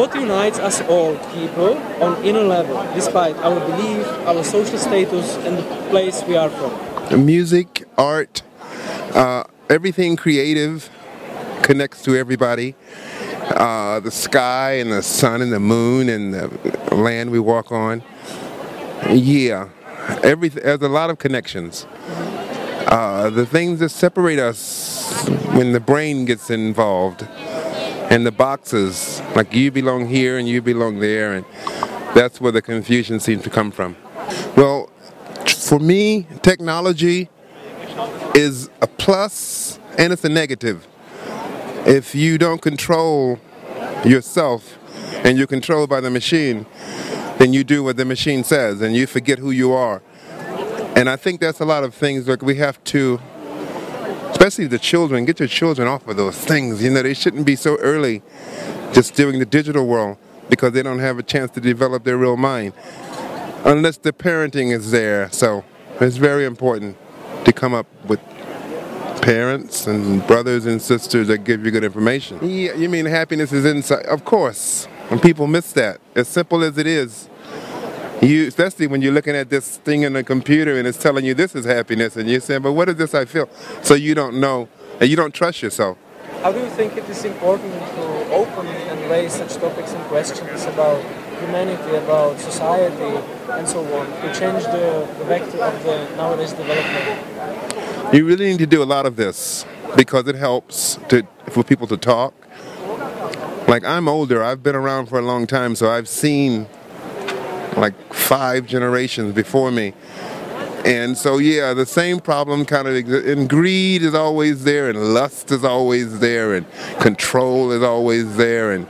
What unites us all people on inner level, despite our belief, our social status, and the place we are from? Music, art, uh, everything creative connects to everybody. Uh, the sky and the sun and the moon and the land we walk on. Yeah. There's a lot of connections. Uh, the things that separate us when the brain gets involved and the boxes, like you belong here and you belong there, and that's where the confusion seems to come from. Well, for me, technology is a plus and it's a negative if you don't control yourself and you're controlled by the machine, then you do what the machine says and you forget who you are. And I think that's a lot of things like we have to, especially the children, get your children off of those things. You know, they shouldn't be so early just doing the digital world because they don't have a chance to develop their real mind unless the parenting is there. So it's very important to come up with parents and brothers and sisters that give you good information. Yeah, you mean happiness is inside? Of course. And people miss that. As simple as it is. You, especially when you're looking at this thing in the computer and it's telling you this is happiness, and you're saying, "But what is this I feel?" So you don't know, and you don't trust yourself. How do you think it is important to open and raise such topics and questions about humanity, about society, and so on, to change the, the vector of the nowadays development? You really need to do a lot of this because it helps to for people to talk. Like I'm older, I've been around for a long time, so I've seen like five generations before me. And so, yeah, the same problem kind of. And greed is always there, and lust is always there, and control is always there. And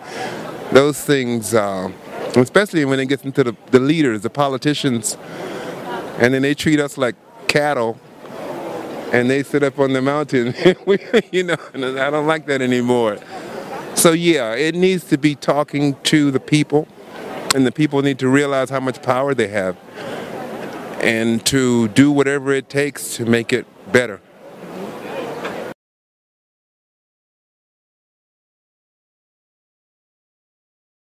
those things, uh, especially when it gets into the, the leaders, the politicians, and then they treat us like cattle and they sit up on the mountain. you know, I don't like that anymore. So yeah, it needs to be talking to the people, and the people need to realize how much power they have, and to do whatever it takes to make it better.